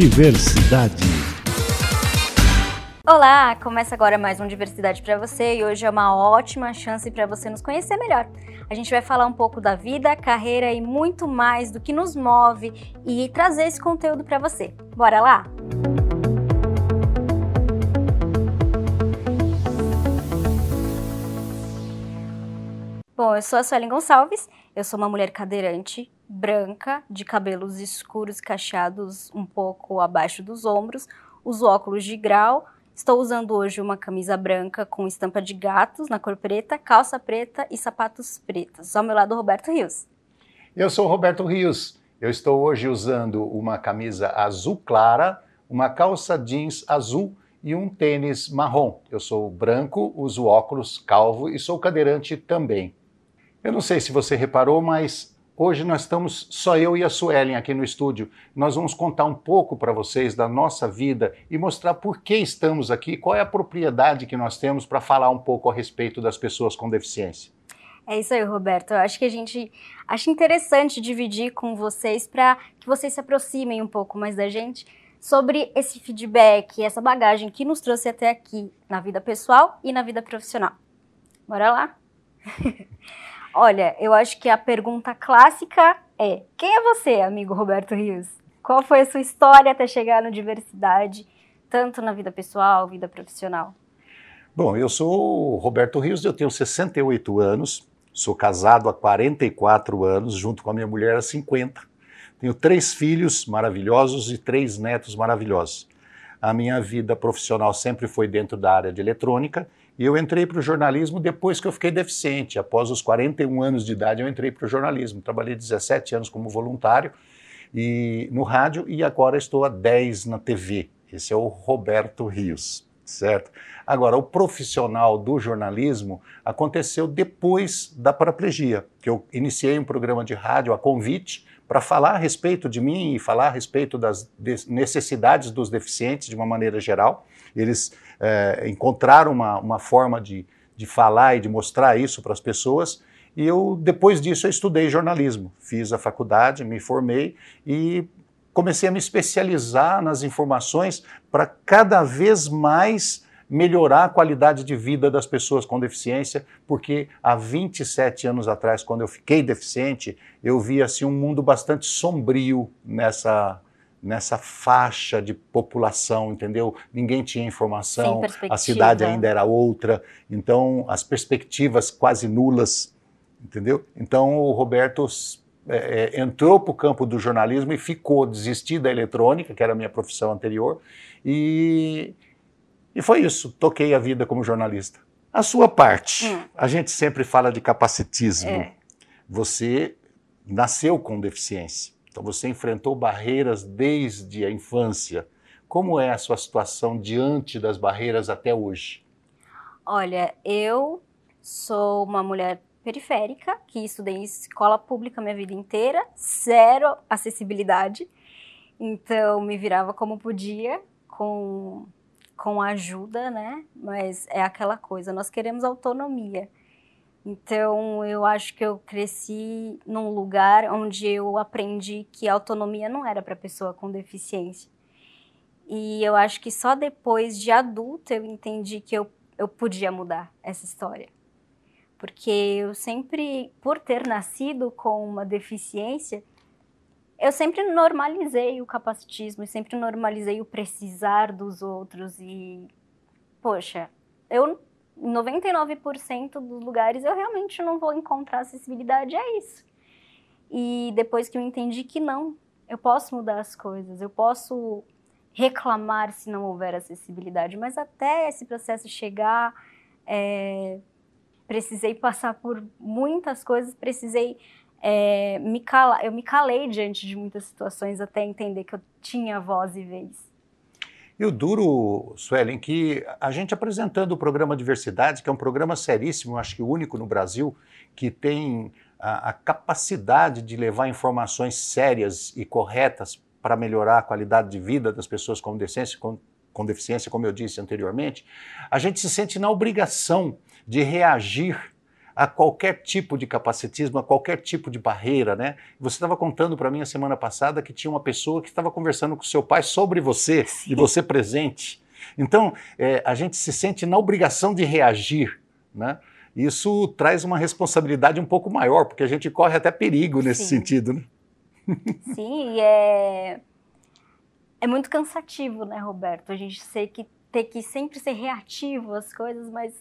Diversidade. Olá, começa agora mais um Diversidade para você e hoje é uma ótima chance para você nos conhecer melhor. A gente vai falar um pouco da vida, carreira e muito mais do que nos move e trazer esse conteúdo para você. Bora lá? Bom, eu sou a Suelen Gonçalves, eu sou uma mulher cadeirante, branca, de cabelos escuros cacheados um pouco abaixo dos ombros, uso óculos de grau, estou usando hoje uma camisa branca com estampa de gatos na cor preta, calça preta e sapatos pretos. Ao meu lado, Roberto Rios. Eu sou o Roberto Rios. Eu estou hoje usando uma camisa azul clara, uma calça jeans azul e um tênis marrom. Eu sou branco, uso óculos, calvo e sou cadeirante também. Eu não sei se você reparou, mas hoje nós estamos só eu e a Suelen aqui no estúdio. Nós vamos contar um pouco para vocês da nossa vida e mostrar por que estamos aqui, qual é a propriedade que nós temos para falar um pouco a respeito das pessoas com deficiência. É isso aí, Roberto. Eu acho que a gente acha interessante dividir com vocês para que vocês se aproximem um pouco mais da gente sobre esse feedback, essa bagagem que nos trouxe até aqui na vida pessoal e na vida profissional. Bora lá? Olha, eu acho que a pergunta clássica é: quem é você, amigo Roberto Rios? Qual foi a sua história até chegar na diversidade, tanto na vida pessoal, vida profissional? Bom, eu sou o Roberto Rios, eu tenho 68 anos, sou casado há 44 anos, junto com a minha mulher há 50. Tenho três filhos maravilhosos e três netos maravilhosos. A minha vida profissional sempre foi dentro da área de eletrônica e eu entrei para o jornalismo depois que eu fiquei deficiente. Após os 41 anos de idade, eu entrei para o jornalismo. Trabalhei 17 anos como voluntário e no rádio e agora estou há 10 na TV. Esse é o Roberto Rios, certo? Agora, o profissional do jornalismo aconteceu depois da paraplegia, que eu iniciei um programa de rádio a convite para falar a respeito de mim e falar a respeito das necessidades dos deficientes de uma maneira geral. Eles é, encontraram uma, uma forma de, de falar e de mostrar isso para as pessoas. E eu, depois disso, eu estudei jornalismo. Fiz a faculdade, me formei e comecei a me especializar nas informações para cada vez mais melhorar a qualidade de vida das pessoas com deficiência, porque há 27 anos atrás, quando eu fiquei deficiente, eu via assim, um mundo bastante sombrio nessa, nessa faixa de população, entendeu? Ninguém tinha informação, a cidade ainda era outra, então as perspectivas quase nulas, entendeu? Então o Roberto é, é entrou para o campo do jornalismo e ficou, desistiu da eletrônica, que era a minha profissão anterior, e, e foi isso, toquei a vida como jornalista. A sua parte, hum. a gente sempre fala de capacitismo. É. Você nasceu com deficiência então você enfrentou barreiras desde a infância. Como é a sua situação diante das barreiras até hoje? Olha, eu sou uma mulher periférica, que estudei em escola pública minha vida inteira, zero acessibilidade. Então me virava como podia, com, com ajuda, né? Mas é aquela coisa, nós queremos autonomia. Então, eu acho que eu cresci num lugar onde eu aprendi que autonomia não era para pessoa com deficiência. E eu acho que só depois de adulta eu entendi que eu, eu podia mudar essa história. Porque eu sempre, por ter nascido com uma deficiência, eu sempre normalizei o capacitismo, sempre normalizei o precisar dos outros e, poxa, eu 99% dos lugares eu realmente não vou encontrar acessibilidade, é isso. E depois que eu entendi que não, eu posso mudar as coisas, eu posso reclamar se não houver acessibilidade, mas até esse processo chegar, é, precisei passar por muitas coisas, precisei é, me calar, eu me calei diante de muitas situações até entender que eu tinha voz e vez. E o duro, Suelen, que a gente apresentando o programa Diversidade, que é um programa seríssimo, acho que único no Brasil, que tem a, a capacidade de levar informações sérias e corretas para melhorar a qualidade de vida das pessoas com deficiência, com, com deficiência, como eu disse anteriormente, a gente se sente na obrigação de reagir a qualquer tipo de capacitismo, a qualquer tipo de barreira, né? Você estava contando para mim a semana passada que tinha uma pessoa que estava conversando com seu pai sobre você Sim. e você presente. Então, é, a gente se sente na obrigação de reagir, né? Isso traz uma responsabilidade um pouco maior, porque a gente corre até perigo nesse Sim. sentido, né? Sim, e é, é muito cansativo, né, Roberto? A gente sei que ter que sempre ser reativo às coisas, mas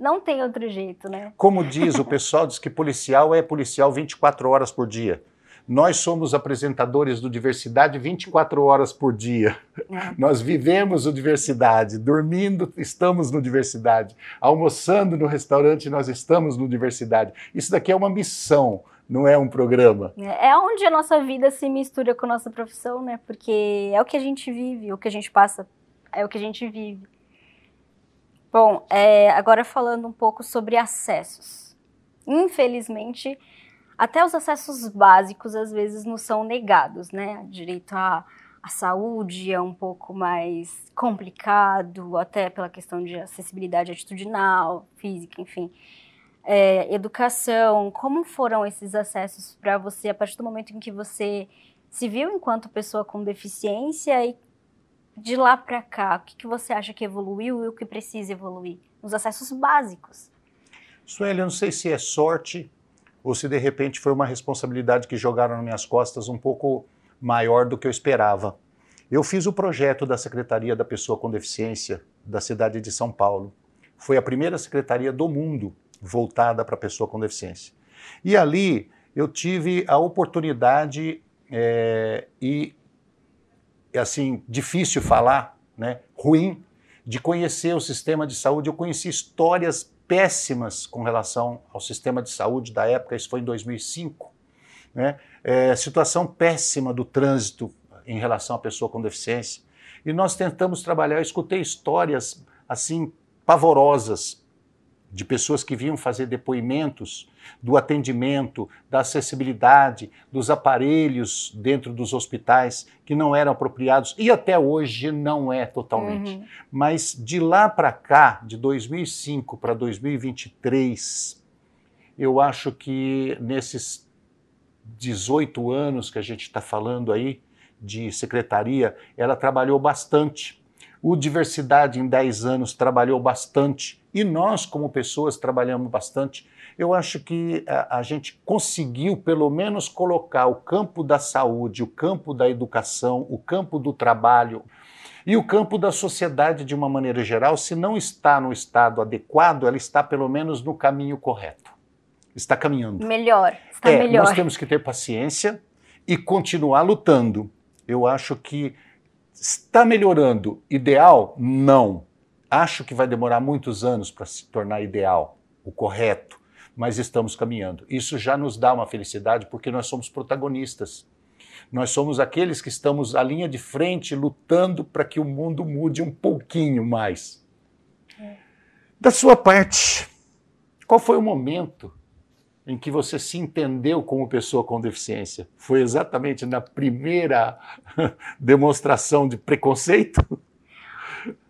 não tem outro jeito, né? Como diz o pessoal, diz que policial é policial 24 horas por dia. Nós somos apresentadores do Diversidade 24 horas por dia. É. Nós vivemos o Diversidade, dormindo, estamos no Diversidade, almoçando no restaurante, nós estamos no Diversidade. Isso daqui é uma missão, não é um programa. É, é onde a nossa vida se mistura com a nossa profissão, né? Porque é o que a gente vive, o que a gente passa, é o que a gente vive. Bom, é, agora falando um pouco sobre acessos. Infelizmente, até os acessos básicos às vezes nos são negados, né? Direito à, à saúde é um pouco mais complicado, até pela questão de acessibilidade atitudinal, física, enfim. É, educação, como foram esses acessos para você a partir do momento em que você se viu enquanto pessoa com deficiência e de lá para cá, o que, que você acha que evoluiu e o que precisa evoluir? Os acessos básicos. Sueli, eu não sei se é sorte ou se de repente foi uma responsabilidade que jogaram nas minhas costas um pouco maior do que eu esperava. Eu fiz o projeto da Secretaria da Pessoa com Deficiência da cidade de São Paulo. Foi a primeira secretaria do mundo voltada para a pessoa com deficiência. E ali eu tive a oportunidade é, e assim, difícil falar, né, ruim, de conhecer o sistema de saúde. Eu conheci histórias péssimas com relação ao sistema de saúde da época, isso foi em 2005. Né? É, situação péssima do trânsito em relação à pessoa com deficiência. E nós tentamos trabalhar, eu escutei histórias assim pavorosas de pessoas que vinham fazer depoimentos do atendimento, da acessibilidade, dos aparelhos dentro dos hospitais que não eram apropriados e até hoje não é totalmente. Uhum. Mas de lá para cá, de 2005 para 2023, eu acho que nesses 18 anos que a gente está falando aí de secretaria, ela trabalhou bastante. O Diversidade em 10 anos trabalhou bastante e nós, como pessoas, trabalhamos bastante. Eu acho que a, a, gente conseguiu, pelo menos, colocar o campo da saúde, o campo da educação, o campo do trabalho e o campo da sociedade de uma maneira geral. Se não está no estado adequado, ela está pelo menos no caminho correto. Está caminhando. Melhor, está é, melhor. Nós temos que ter paciência e continuar lutando. Eu acho que está melhorando. Ideal? Não Acho que vai demorar muitos anos para se tornar ideal, o correto, mas estamos caminhando. Isso já nos dá uma felicidade porque nós somos protagonistas. Nós somos aqueles que estamos à linha de frente lutando para que o mundo mude um pouquinho mais. É. Da sua parte, qual foi o momento em que você se entendeu como pessoa com deficiência? Foi exatamente na primeira demonstração de preconceito?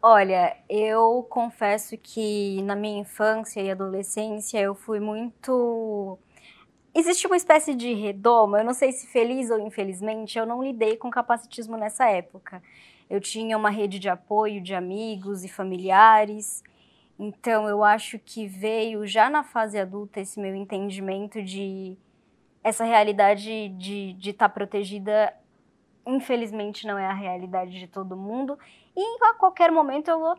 Olha, eu confesso que na minha infância e adolescência eu fui muito. Existe uma espécie de redoma, eu não sei se feliz ou infelizmente, eu não lidei com capacitismo nessa época. Eu tinha uma rede de apoio de amigos e familiares, então eu acho que veio já na fase adulta esse meu entendimento de essa realidade de estar tá protegida, infelizmente não é a realidade de todo mundo e a qualquer momento eu vou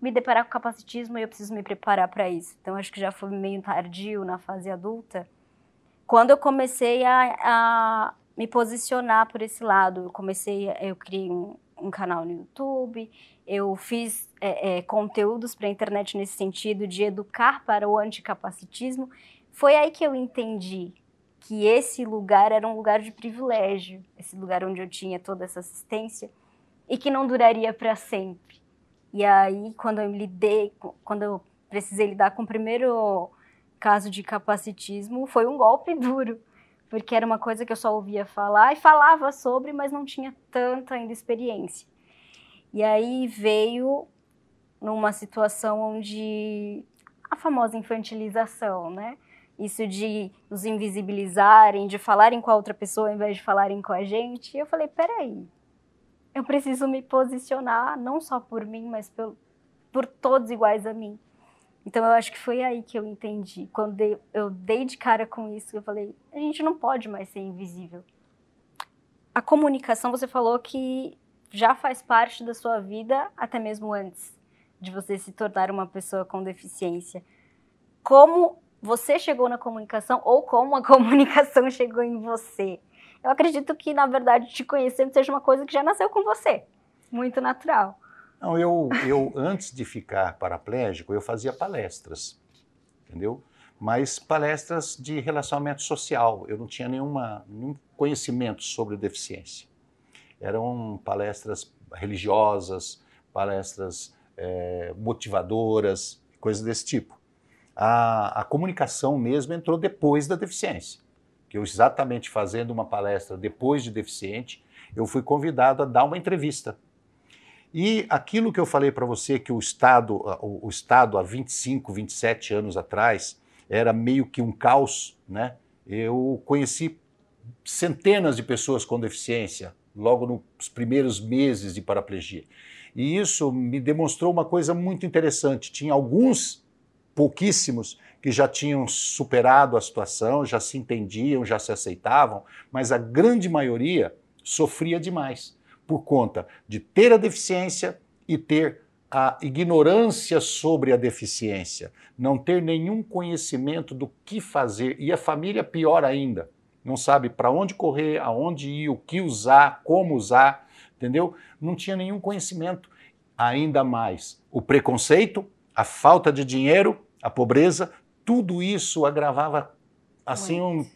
me deparar com capacitismo e eu preciso me preparar para isso. Então acho que já foi meio tardio na fase adulta. Quando eu comecei a, a me posicionar por esse lado, eu comecei, eu criei um, um canal no YouTube, eu fiz é, é, conteúdos para a internet nesse sentido de educar para o anticapacitismo. Foi aí que eu entendi que esse lugar era um lugar de privilégio, esse lugar onde eu tinha toda essa assistência e que não duraria para sempre. E aí, quando eu lidei, quando eu precisei lidar com o primeiro caso de capacitismo, foi um golpe duro, porque era uma coisa que eu só ouvia falar e falava sobre, mas não tinha tanta ainda experiência. E aí veio numa situação onde a famosa infantilização, né? Isso de nos invisibilizarem, de falarem com a outra pessoa ao invés de falarem com a gente. E eu falei, peraí, eu preciso me posicionar não só por mim, mas por, por todos iguais a mim. Então eu acho que foi aí que eu entendi. Quando eu dei de cara com isso, eu falei, a gente não pode mais ser invisível. A comunicação, você falou que já faz parte da sua vida até mesmo antes de você se tornar uma pessoa com deficiência. Como você chegou na comunicação ou como a comunicação chegou em você? Eu acredito que, na verdade, te conhecendo seja uma coisa que já nasceu com você, muito natural. Não, eu, eu antes de ficar paraplégico, eu fazia palestras, entendeu? Mas palestras de relacionamento social. Eu não tinha nenhuma, nenhum conhecimento sobre deficiência. Eram palestras religiosas, palestras é, motivadoras, coisas desse tipo. A, a comunicação mesmo entrou depois da deficiência. Que eu exatamente fazendo uma palestra depois de deficiente, eu fui convidado a dar uma entrevista e aquilo que eu falei para você que o Estado, o, o Estado há 25, 27 anos atrás era meio que um caos, né? Eu conheci centenas de pessoas com deficiência logo nos primeiros meses de paraplegia. E isso me demonstrou uma coisa muito interessante. Tinha alguns, pouquíssimos, que já tinham superado a situação, já se entendiam, já se aceitavam, mas a grande maioria sofria demais por conta de ter a deficiência e ter a ignorância sobre a deficiência, não ter nenhum conhecimento do que fazer e a família pior ainda, não sabe para onde correr, aonde ir, o que usar, como usar, entendeu? Não tinha nenhum conhecimento. Ainda mais o preconceito, a falta de dinheiro, a pobreza, tudo isso agravava assim um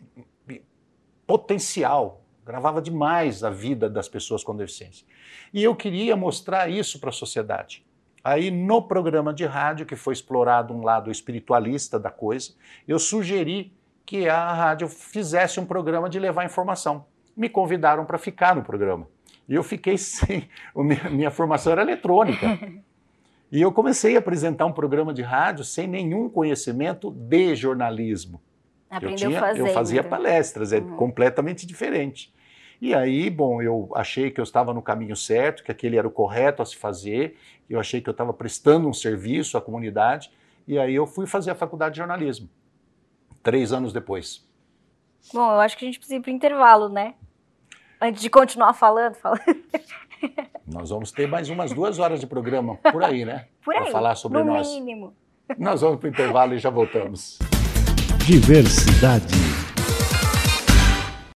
potencial gravava demais a vida das pessoas com deficiência. E eu queria mostrar isso para a sociedade. Aí, no programa de rádio, que foi explorado um lado espiritualista da coisa, eu sugeri que a rádio fizesse um programa de levar informação. Me convidaram para ficar no programa. E eu fiquei sem. Minha formação era eletrônica. E eu comecei a apresentar um programa de rádio sem nenhum conhecimento de jornalismo. Aprendeu eu, tinha, fazendo. eu fazia palestras, é uhum. completamente diferente. E aí, bom, eu achei que eu estava no caminho certo, que aquele era o correto a se fazer, eu achei que eu estava prestando um serviço à comunidade, e aí eu fui fazer a faculdade de jornalismo, três anos depois. Bom, eu acho que a gente precisa ir para o intervalo, né? Antes de continuar falando, falando. Nós vamos ter mais umas duas horas de programa por aí, né? Por aí. Para falar sobre no nós. mínimo. Nós vamos para o intervalo e já voltamos. Diversidade